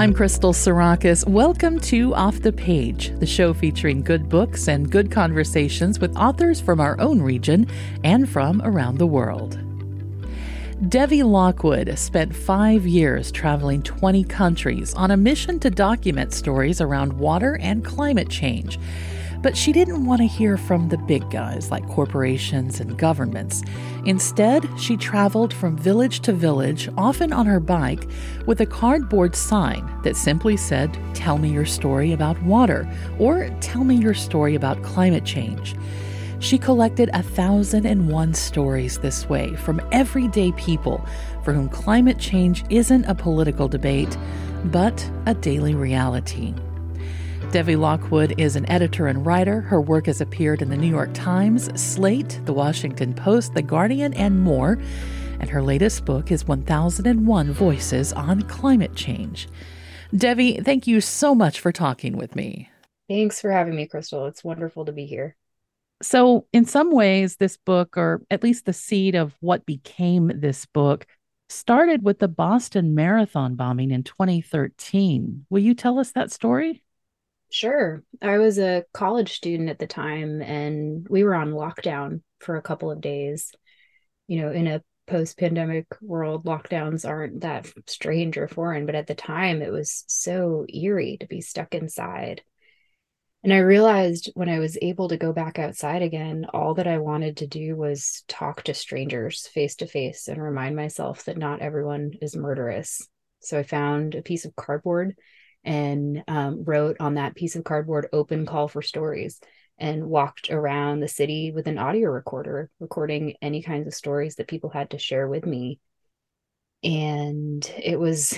I'm Crystal Sarakas. Welcome to Off the Page, the show featuring good books and good conversations with authors from our own region and from around the world. Devi Lockwood spent five years traveling 20 countries on a mission to document stories around water and climate change. But she didn't want to hear from the big guys like corporations and governments. Instead, she traveled from village to village, often on her bike, with a cardboard sign that simply said, Tell me your story about water, or Tell me your story about climate change. She collected a thousand and one stories this way from everyday people for whom climate change isn't a political debate, but a daily reality. Devi Lockwood is an editor and writer. Her work has appeared in the New York Times, Slate, The Washington Post, The Guardian, and more. And her latest book is 1001 Voices on Climate Change. Devi, thank you so much for talking with me. Thanks for having me, Crystal. It's wonderful to be here. So, in some ways, this book, or at least the seed of what became this book, started with the Boston Marathon bombing in 2013. Will you tell us that story? Sure. I was a college student at the time and we were on lockdown for a couple of days. You know, in a post pandemic world, lockdowns aren't that strange or foreign, but at the time it was so eerie to be stuck inside. And I realized when I was able to go back outside again, all that I wanted to do was talk to strangers face to face and remind myself that not everyone is murderous. So I found a piece of cardboard and um, wrote on that piece of cardboard open call for stories and walked around the city with an audio recorder recording any kinds of stories that people had to share with me. And it was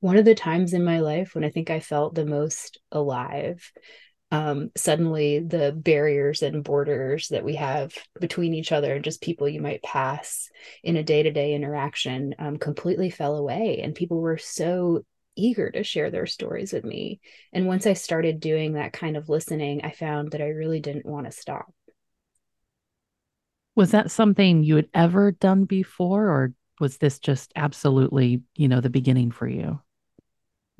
one of the times in my life when i think i felt the most alive. Um, suddenly the barriers and borders that we have between each other and just people you might pass in a day-to-day interaction um, completely fell away and people were so eager to share their stories with me. And once I started doing that kind of listening, I found that I really didn't want to stop. Was that something you had ever done before, or was this just absolutely, you know, the beginning for you?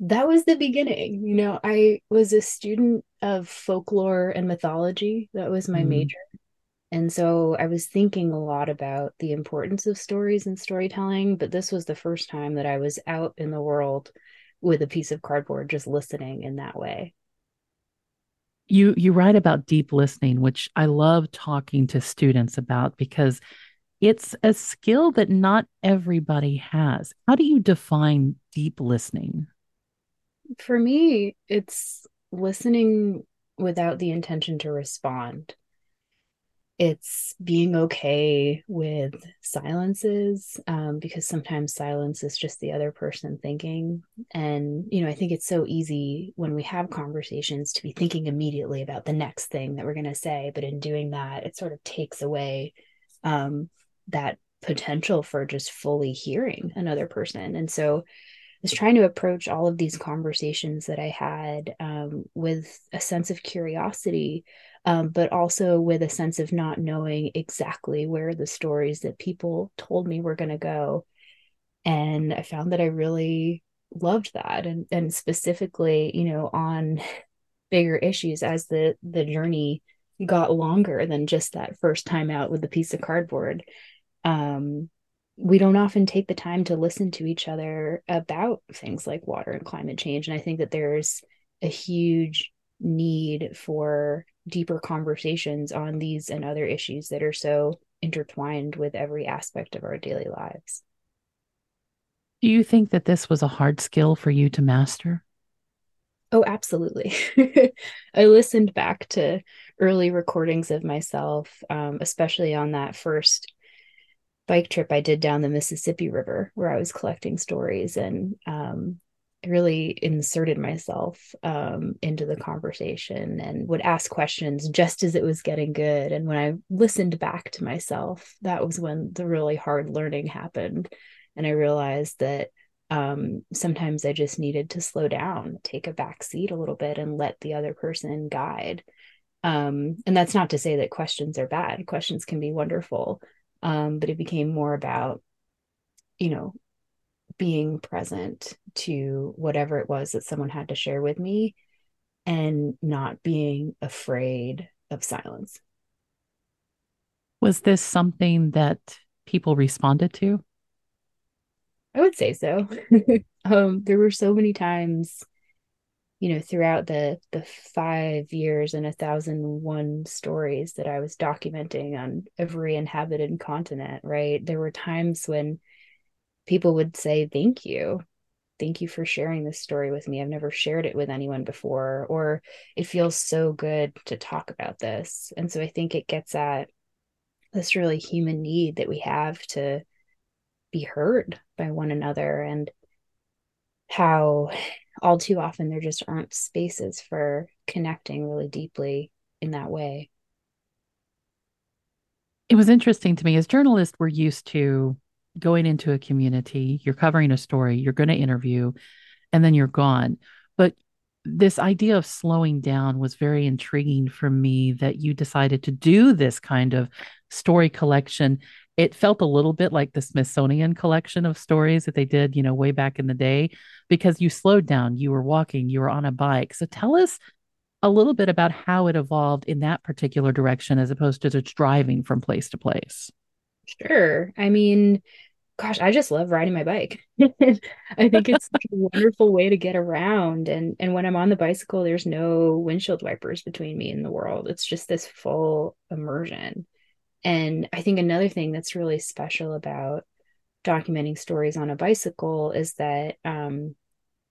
That was the beginning. You know, I was a student of folklore and mythology, that was my mm. major. And so I was thinking a lot about the importance of stories and storytelling, but this was the first time that I was out in the world with a piece of cardboard just listening in that way. You you write about deep listening which i love talking to students about because it's a skill that not everybody has. How do you define deep listening? For me it's listening without the intention to respond it's being okay with silences um, because sometimes silence is just the other person thinking. And you know i think it's so easy when we have conversations to be thinking immediately about the next thing that we're going to say but in doing that it sort of takes away um, that potential for just fully hearing another person. And so I was trying to approach all of these conversations that I had um, with a sense of curiosity, um, but also with a sense of not knowing exactly where the stories that people told me were going to go. And I found that I really loved that, and and specifically, you know, on bigger issues as the the journey got longer than just that first time out with a piece of cardboard. Um, we don't often take the time to listen to each other about things like water and climate change. And I think that there's a huge need for deeper conversations on these and other issues that are so intertwined with every aspect of our daily lives. Do you think that this was a hard skill for you to master? Oh, absolutely. I listened back to early recordings of myself, um, especially on that first bike trip I did down the Mississippi River where I was collecting stories and um, really inserted myself um, into the conversation and would ask questions just as it was getting good. And when I listened back to myself, that was when the really hard learning happened. And I realized that um, sometimes I just needed to slow down, take a back seat a little bit, and let the other person guide. Um, and that's not to say that questions are bad. Questions can be wonderful um, but it became more about you know being present to whatever it was that someone had to share with me and not being afraid of silence. Was this something that people responded to? I would say so. um, there were so many times, you know, throughout the the five years and a thousand one stories that I was documenting on every inhabited continent. Right, there were times when people would say, "Thank you, thank you for sharing this story with me. I've never shared it with anyone before, or it feels so good to talk about this." And so I think it gets at this really human need that we have to be heard by one another and how all too often there just aren't spaces for connecting really deeply in that way. It was interesting to me as journalists, we're used to going into a community, you're covering a story, you're going to interview, and then you're gone. But this idea of slowing down was very intriguing for me that you decided to do this kind of story collection. It felt a little bit like the Smithsonian collection of stories that they did, you know, way back in the day, because you slowed down, you were walking, you were on a bike. So tell us a little bit about how it evolved in that particular direction as opposed to just driving from place to place. Sure. I mean, gosh, I just love riding my bike. I think it's a wonderful way to get around. And and when I'm on the bicycle, there's no windshield wipers between me and the world. It's just this full immersion. And I think another thing that's really special about documenting stories on a bicycle is that um,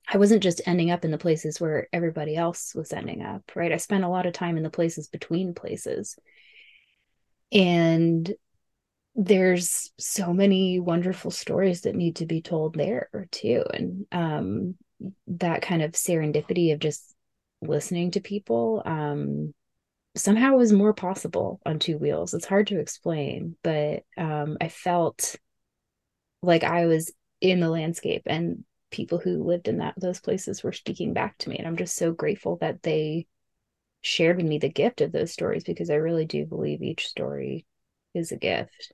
I wasn't just ending up in the places where everybody else was ending up, right? I spent a lot of time in the places between places. And there's so many wonderful stories that need to be told there too. And um, that kind of serendipity of just listening to people um, somehow was more possible on two wheels. It's hard to explain but um, i felt like i was in the landscape and people who lived in that those places were speaking back to me. And i'm just so grateful that they shared with me the gift of those stories because i really do believe each story is a gift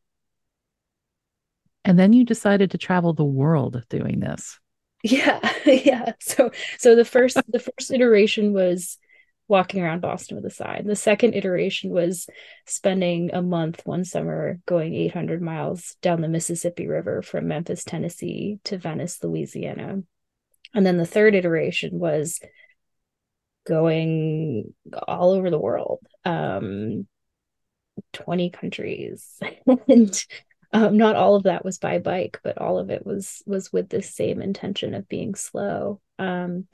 and then you decided to travel the world doing this. Yeah. Yeah. So so the first the first iteration was walking around Boston with a sign. The second iteration was spending a month one summer going 800 miles down the Mississippi River from Memphis, Tennessee to Venice, Louisiana. And then the third iteration was going all over the world, um, 20 countries and um, not all of that was by bike but all of it was was with this same intention of being slow. Um,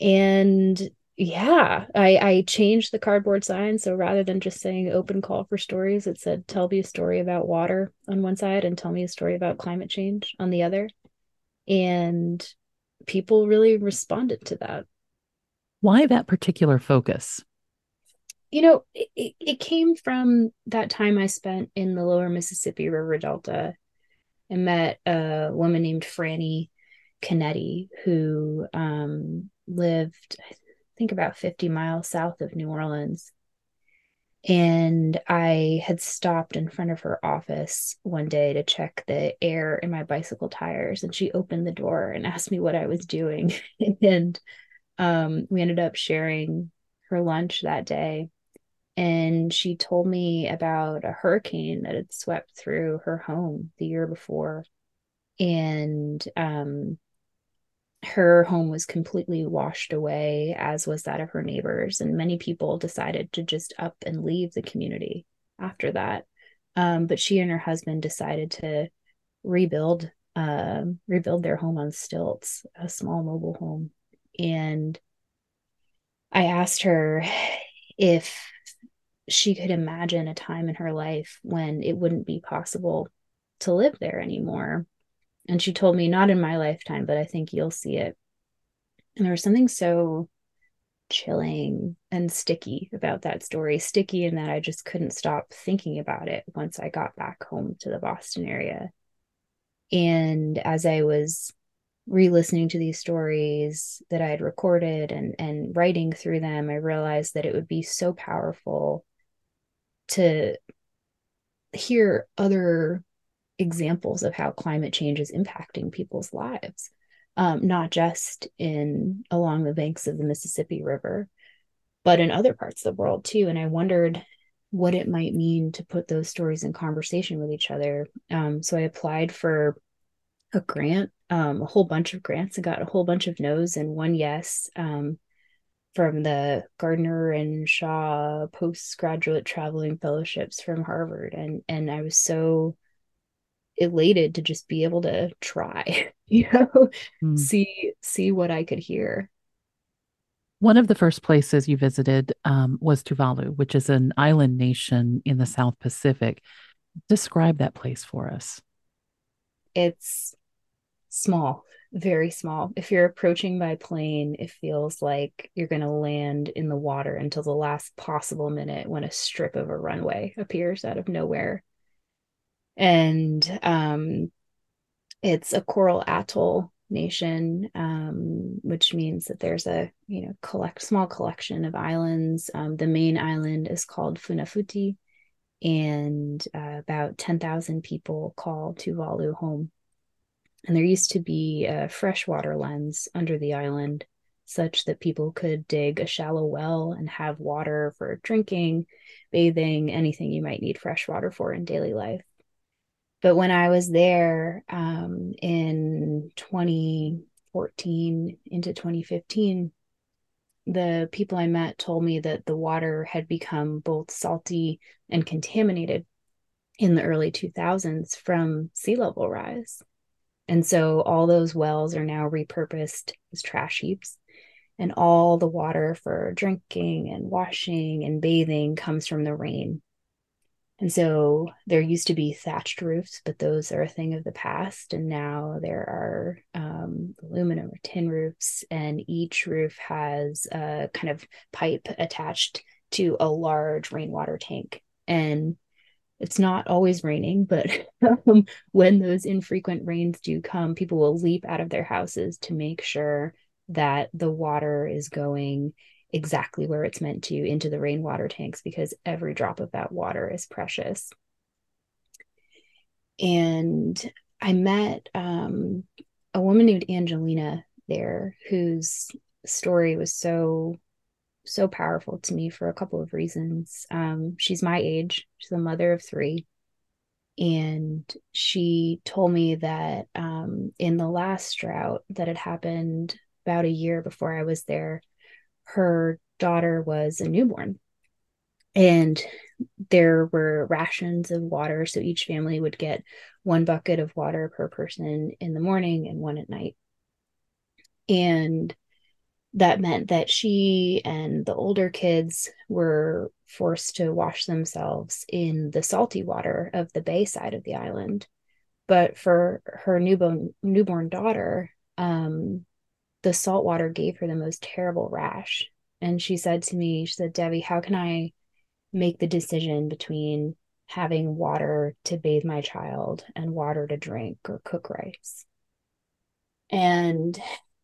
and yeah i i changed the cardboard sign. So rather than just saying open call for stories it said tell me a story about water on one side and tell me a story about climate change on the other. And people really responded to that. Why that particular focus you know, it, it came from that time I spent in the lower Mississippi River Delta and met a woman named Franny Canetti who um, lived, I think, about 50 miles south of New Orleans. And I had stopped in front of her office one day to check the air in my bicycle tires. And she opened the door and asked me what I was doing. and um, we ended up sharing her lunch that day and she told me about a hurricane that had swept through her home the year before. And um, her home was completely washed away as was that of her neighbors. And many people decided to just up and leave the community after that. Um, but she and her husband decided to rebuild uh, rebuild their home on stilts a small mobile home. And i asked her if she could imagine a time in her life when it wouldn't be possible to live there anymore. And she told me, not in my lifetime, but I think you'll see it. And there was something so chilling and sticky about that story. Sticky in that I just couldn't stop thinking about it once I got back home to the Boston area. And as I was re-listening to these stories that I had recorded and and writing through them, I realized that it would be so powerful to hear other examples of how climate change is impacting people's lives, um, not just in along the banks of the Mississippi River, but in other parts of the world too. And I wondered what it might mean to put those stories in conversation with each other. Um, so I applied for a grant, um, a whole bunch of grants, and got a whole bunch of no's and one yes um, from the Gardner and Shaw postgraduate traveling fellowships from Harvard, and and I was so elated to just be able to try, you know, mm. see see what I could hear. One of the first places you visited um, was Tuvalu, which is an island nation in the South Pacific. Describe that place for us. It's small, very small. If you're approaching by plane, it feels like you're going to land in the water until the last possible minute when a strip of a runway appears out of nowhere. And um, it's a coral atoll nation, um, which means that there's a you know collect small collection of islands. Um, the main island is called Funafuti, and uh, about ten thousand people call Tuvalu home. And there used to be a freshwater lens under the island, such that people could dig a shallow well and have water for drinking, bathing, anything you might need fresh water for in daily life but when I was there um, in 2014 into 2015, the people I met told me that the water had become both salty and contaminated in the early 2000s from sea level rise. And so all those wells are now repurposed as trash heaps. And all the water for drinking and washing and bathing comes from the rain and so there used to be thatched roofs, but those are a thing of the past. And now there are um, aluminum or tin roofs, and each roof has a kind of pipe attached to a large rainwater tank. And it's not always raining, but um, when those infrequent rains do come, people will leap out of their houses to make sure that the water is going exactly where it's meant to into the rainwater tanks because every drop of that water is precious. And I met um, a woman named Angelina there whose story was so so powerful to me for a couple of reasons. Um, she's my age. She's a mother of three. And she told me that um, in the last drought that had happened about a year before I was there, her daughter was a newborn. And there were rations of water. So each family would get one bucket of water per person in the morning and one at night. And that meant that she and the older kids were forced to wash themselves in the salty water of the bay side of the island. But for her newborn newborn daughter, um, the salt water gave her the most terrible rash. And she said to me, she said, Devi, how can I make the decision between having water to bathe my child and water to drink or cook rice? And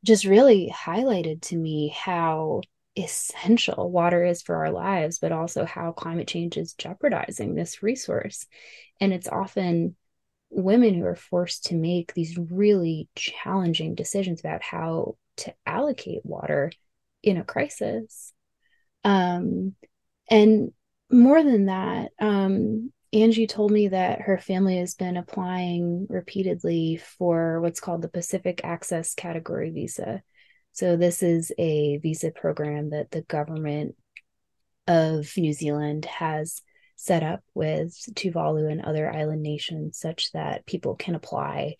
just really highlighted to me how essential water is for our lives, but also how climate change is jeopardizing this resource. And it's often women who are forced to make these really challenging decisions about how to allocate water in a crisis. Um, and more than that, um, Angie told me that her family has been applying repeatedly for what's called the Pacific Access Category Visa. So, this is a visa program that the government of New Zealand has set up with Tuvalu and other island nations such that people can apply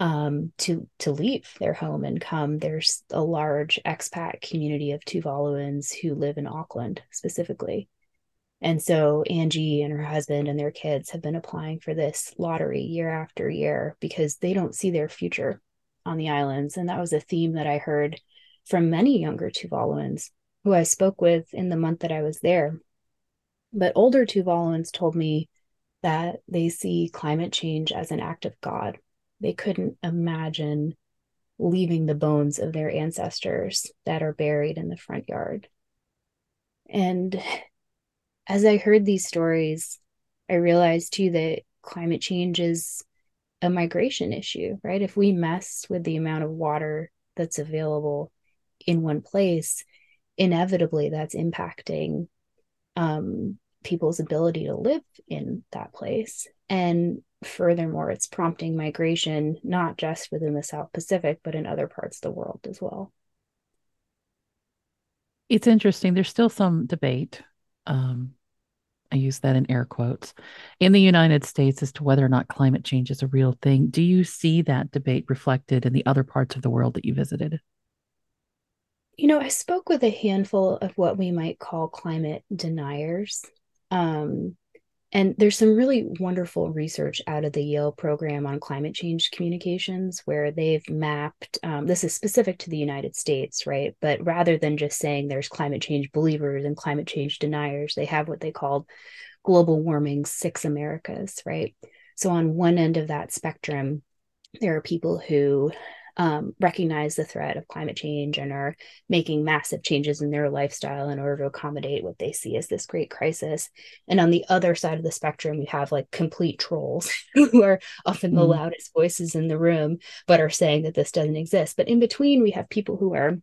um, to to leave their home and come. There's a large expat community of Tuvaluans who live in Auckland specifically. And so Angie and her husband and their kids have been applying for this lottery year after year because they don't see their future on the islands. And that was a theme that I heard from many younger Tuvaluans who I spoke with in the month that I was there. But older Tuvaluans told me that they see climate change as an act of God they couldn't imagine leaving the bones of their ancestors that are buried in the front yard. And as I heard these stories, I realized too that climate change is a migration issue, right? If we mess with the amount of water that's available in one place, inevitably that's impacting um, people's ability to live in that place. And furthermore, it's prompting migration, not just within the South Pacific, but in other parts of the world as well. It's interesting. There's still some debate. Um, I use that in air quotes in the United States as to whether or not climate change is a real thing. Do you see that debate reflected in the other parts of the world that you visited? You know, I spoke with a handful of what we might call climate deniers. Um, and there's some really wonderful research out of the Yale program on climate change communications where they've mapped, um, this is specific to the United States, right? But rather than just saying there's climate change believers and climate change deniers, they have what they called global warming six Americas, right? So on one end of that spectrum, there are people who um, recognize the threat of climate change and are making massive changes in their lifestyle in order to accommodate what they see as this great crisis. And on the other side of the spectrum, you have like complete trolls who are often mm. the loudest voices in the room, but are saying that this doesn't exist. But in between, we have people who are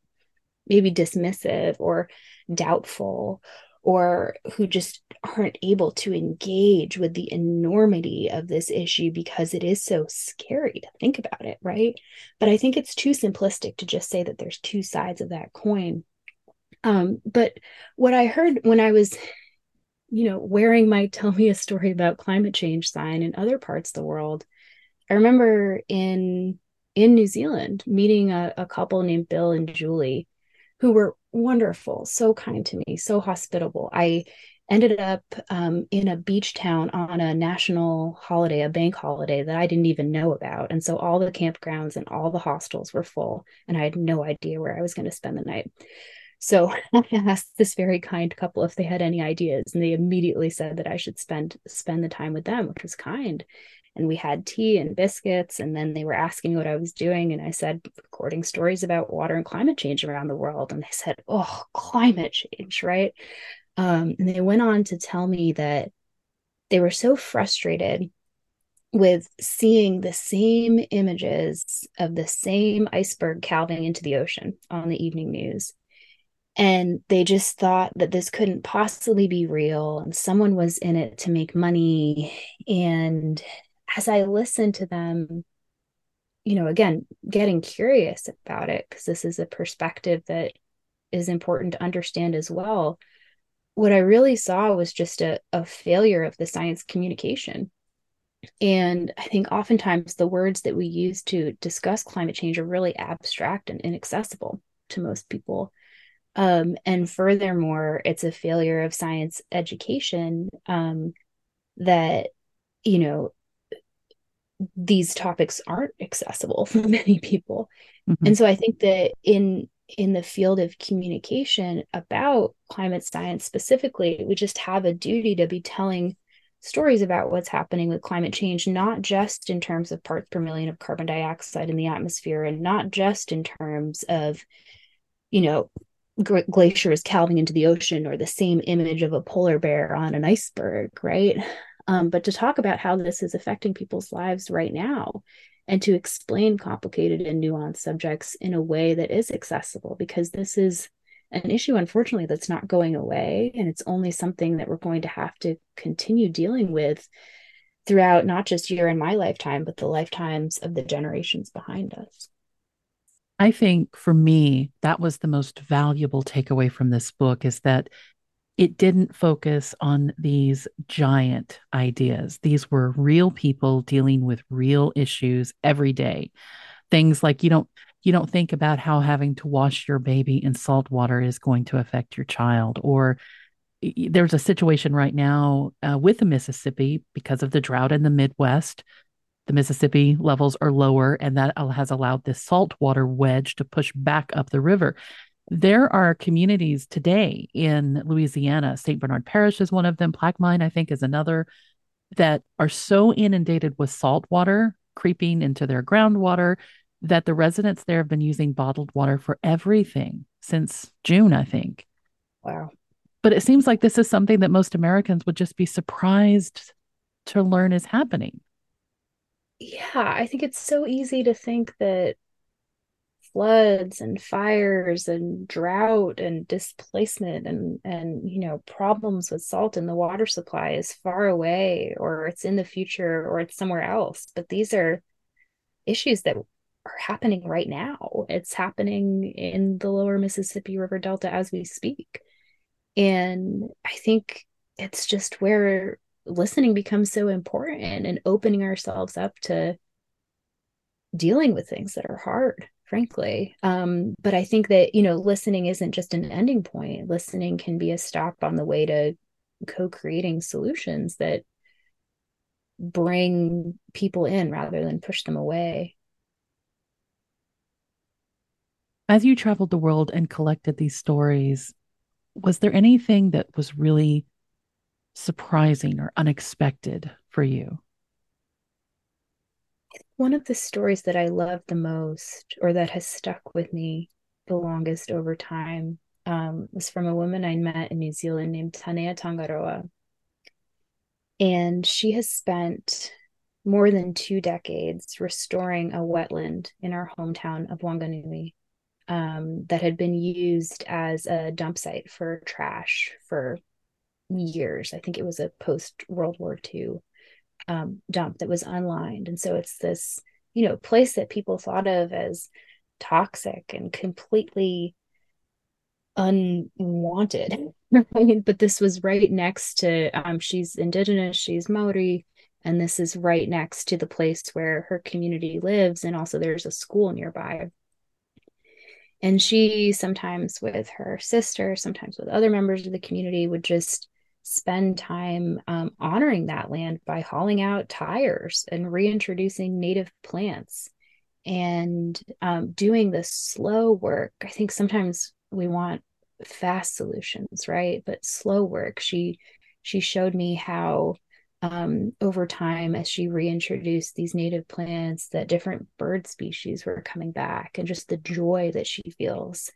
maybe dismissive or doubtful or who just aren't able to engage with the enormity of this issue because it is so scary to think about it, right? But I think it's too simplistic to just say that there's two sides of that coin. Um, but what I heard when I was, you know, wearing my tell me a story about climate change sign in other parts of the world, I remember in in New Zealand meeting a, a couple named Bill and Julie who were wonderful, so kind to me, so hospitable. I ended up um, in a beach town on a national holiday, a bank holiday that I didn't even know about. And so all the campgrounds and all the hostels were full, and I had no idea where I was going to spend the night. So I asked this very kind couple if they had any ideas, and they immediately said that I should spend spend the time with them, which was kind and we had tea and biscuits and then they were asking what i was doing and i said recording stories about water and climate change around the world. And they said oh climate change right? Um, and they went on to tell me that they were so frustrated with seeing the same images of the same iceberg calving into the ocean on the evening news. And they just thought that this couldn't possibly be real and someone was in it to make money and as I listened to them, you know, again, getting curious about it, because this is a perspective that is important to understand as well. What I really saw was just a, a failure of the science communication. And I think oftentimes the words that we use to discuss climate change are really abstract and inaccessible to most people. Um, and furthermore, it's a failure of science education um, that, you know, these topics aren't accessible for many people mm-hmm. and so i think that in in the field of communication about climate science specifically we just have a duty to be telling stories about what's happening with climate change not just in terms of parts per million of carbon dioxide in the atmosphere and not just in terms of you know glaciers calving into the ocean or the same image of a polar bear on an iceberg right um, but to talk about how this is affecting people's lives right now and to explain complicated and nuanced subjects in a way that is accessible because this is an issue unfortunately that's not going away. And it's only something that we're going to have to continue dealing with throughout not just your and my lifetime but the lifetimes of the generations behind us. I think for me, that was the most valuable takeaway from this book is that it didn't focus on these giant ideas. These were real people dealing with real issues every day. Things like you don't you don't think about how having to wash your baby in salt water is going to affect your child or there's a situation right now uh, with the Mississippi because of the drought in the Midwest. The Mississippi levels are lower, and that has allowed this saltwater wedge to push back up the river. There are communities today in Louisiana, St. Bernard Parish is one of them, Plaquemine, I think, is another, that are so inundated with salt water creeping into their groundwater that the residents there have been using bottled water for everything since June, I think. Wow. But it seems like this is something that most Americans would just be surprised to learn is happening. yeah, I think it's so easy to think that floods and fires and drought and displacement and and you know problems with salt in the water supply is far away or it's in the future or it's somewhere else. But these are issues that are happening right now. It's happening in the lower mississippi river delta as we speak. And i think it's just where listening becomes so important and opening ourselves up to dealing with things that are hard frankly. Um, but i think that you know listening isn't just an ending point. Listening can be a stop on the way to co-creating solutions that bring people in rather than push them away. As you traveled the world and collected these stories was there anything that was really surprising or unexpected for you? One of the stories that I love the most, or that has stuck with me the longest over time, um, was from a woman I met in New Zealand named Tanea Tangaroa. And she has spent more than two decades restoring a wetland in our hometown of Wanganui um, that had been used as a dump site for trash for years. I think it was a post World War II um, dump that was unlined. And so it's this, you know, place that people thought of as toxic and completely unwanted. but this was right next to, um, she's indigenous, she's Maori, and this is right next to the place where her community lives. And also there's a school nearby. And she sometimes with her sister, sometimes with other members of the community would just spend time um, honoring that land by hauling out tires and reintroducing native plants and um, doing the slow work. I think sometimes we want fast solutions, right? But slow work. She she showed me how um, over time, as she reintroduced these native plants, that different bird species were coming back, and just the joy that she feels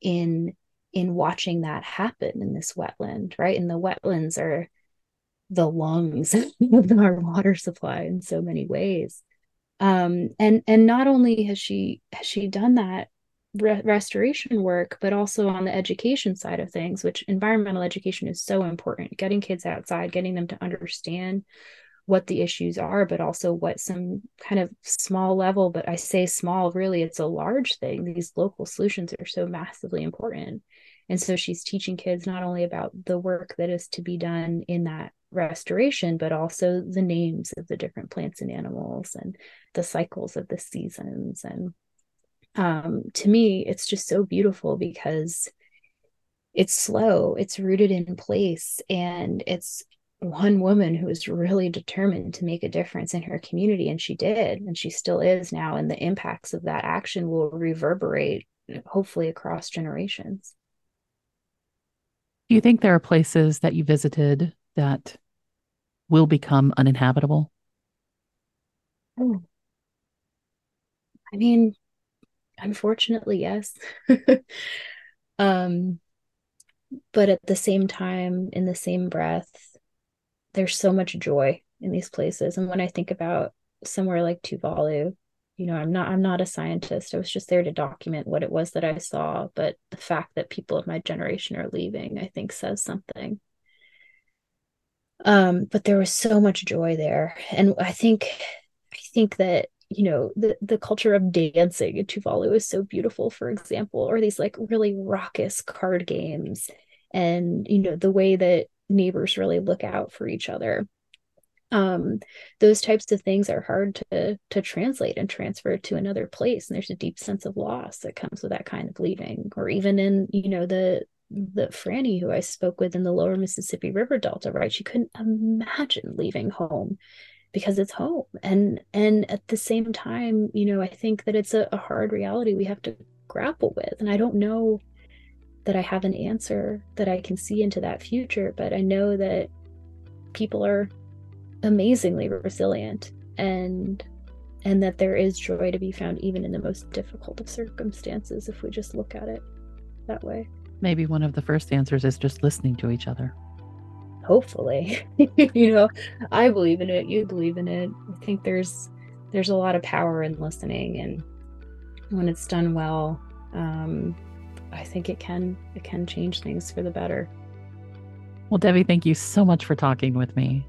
in in watching that happen in this wetland, right? And the wetlands are the lungs of our water supply in so many ways. Um, and and not only has she has she done that re- restoration work, but also on the education side of things, which environmental education is so important. Getting kids outside, getting them to understand what the issues are, but also what some kind of small level, but I say small, really, it's a large thing. These local solutions are so massively important. And so she's teaching kids not only about the work that is to be done in that restoration, but also the names of the different plants and animals and the cycles of the seasons. And um, to me, it's just so beautiful because it's slow, it's rooted in place, and it's one woman who was really determined to make a difference in her community and she did and she still is now and the impacts of that action will reverberate hopefully across generations do you think there are places that you visited that will become uninhabitable? Oh. I mean, unfortunately, yes. um, but at the same time, in the same breath, there's so much joy in these places. And when I think about somewhere like Tuvalu, you know i'm not i'm not a scientist. I was just there to document what it was that i saw but the fact that people of my generation are leaving i think says something. Um but there was so much joy there. And i think i think that you know the the culture of dancing in Tuvalu is so beautiful for example or these like really raucous card games and you know the way that neighbors really look out for each other um, those types of things are hard to to translate and transfer to another place. And there's a deep sense of loss that comes with that kind of leaving. Or even in you know the the franny who i spoke with in the lower mississippi river delta right she couldn't imagine leaving home because it's home. And and at the same time you know i think that it's a, a hard reality we have to grapple with. And i don't know that i have an answer that i can see into that future but i know that people are amazingly resilient and and that there is joy to be found even in the most difficult of circumstances if we just look at it that way. Maybe one of the first answers is just listening to each other. Hopefully. You know i believe in it. You believe in it. I think there's there's a lot of power in listening and when it's done well um, i think it can it can change things for the better. Well Devi thank you so much for talking with me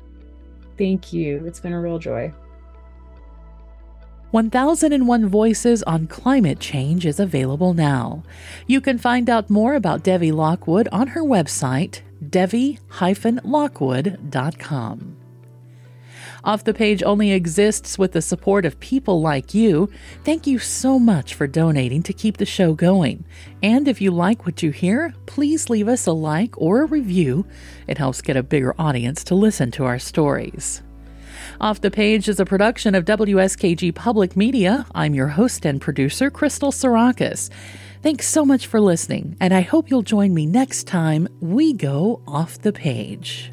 thank you it's been a real joy 1001 Voices on Climate Change is available now. You can find out more about Devi Lockwood on her website, devi-lockwood.com. Off the Page only exists with the support of people like you. Thank you so much for donating to keep the show going. And if you like what you hear, please leave us a like or a review. It helps get a bigger audience to listen to our stories. Off the Page is a production of WSKG Public Media. I'm your host and producer, Crystal Sarakas. Thanks so much for listening, and I hope you'll join me next time we go off the page.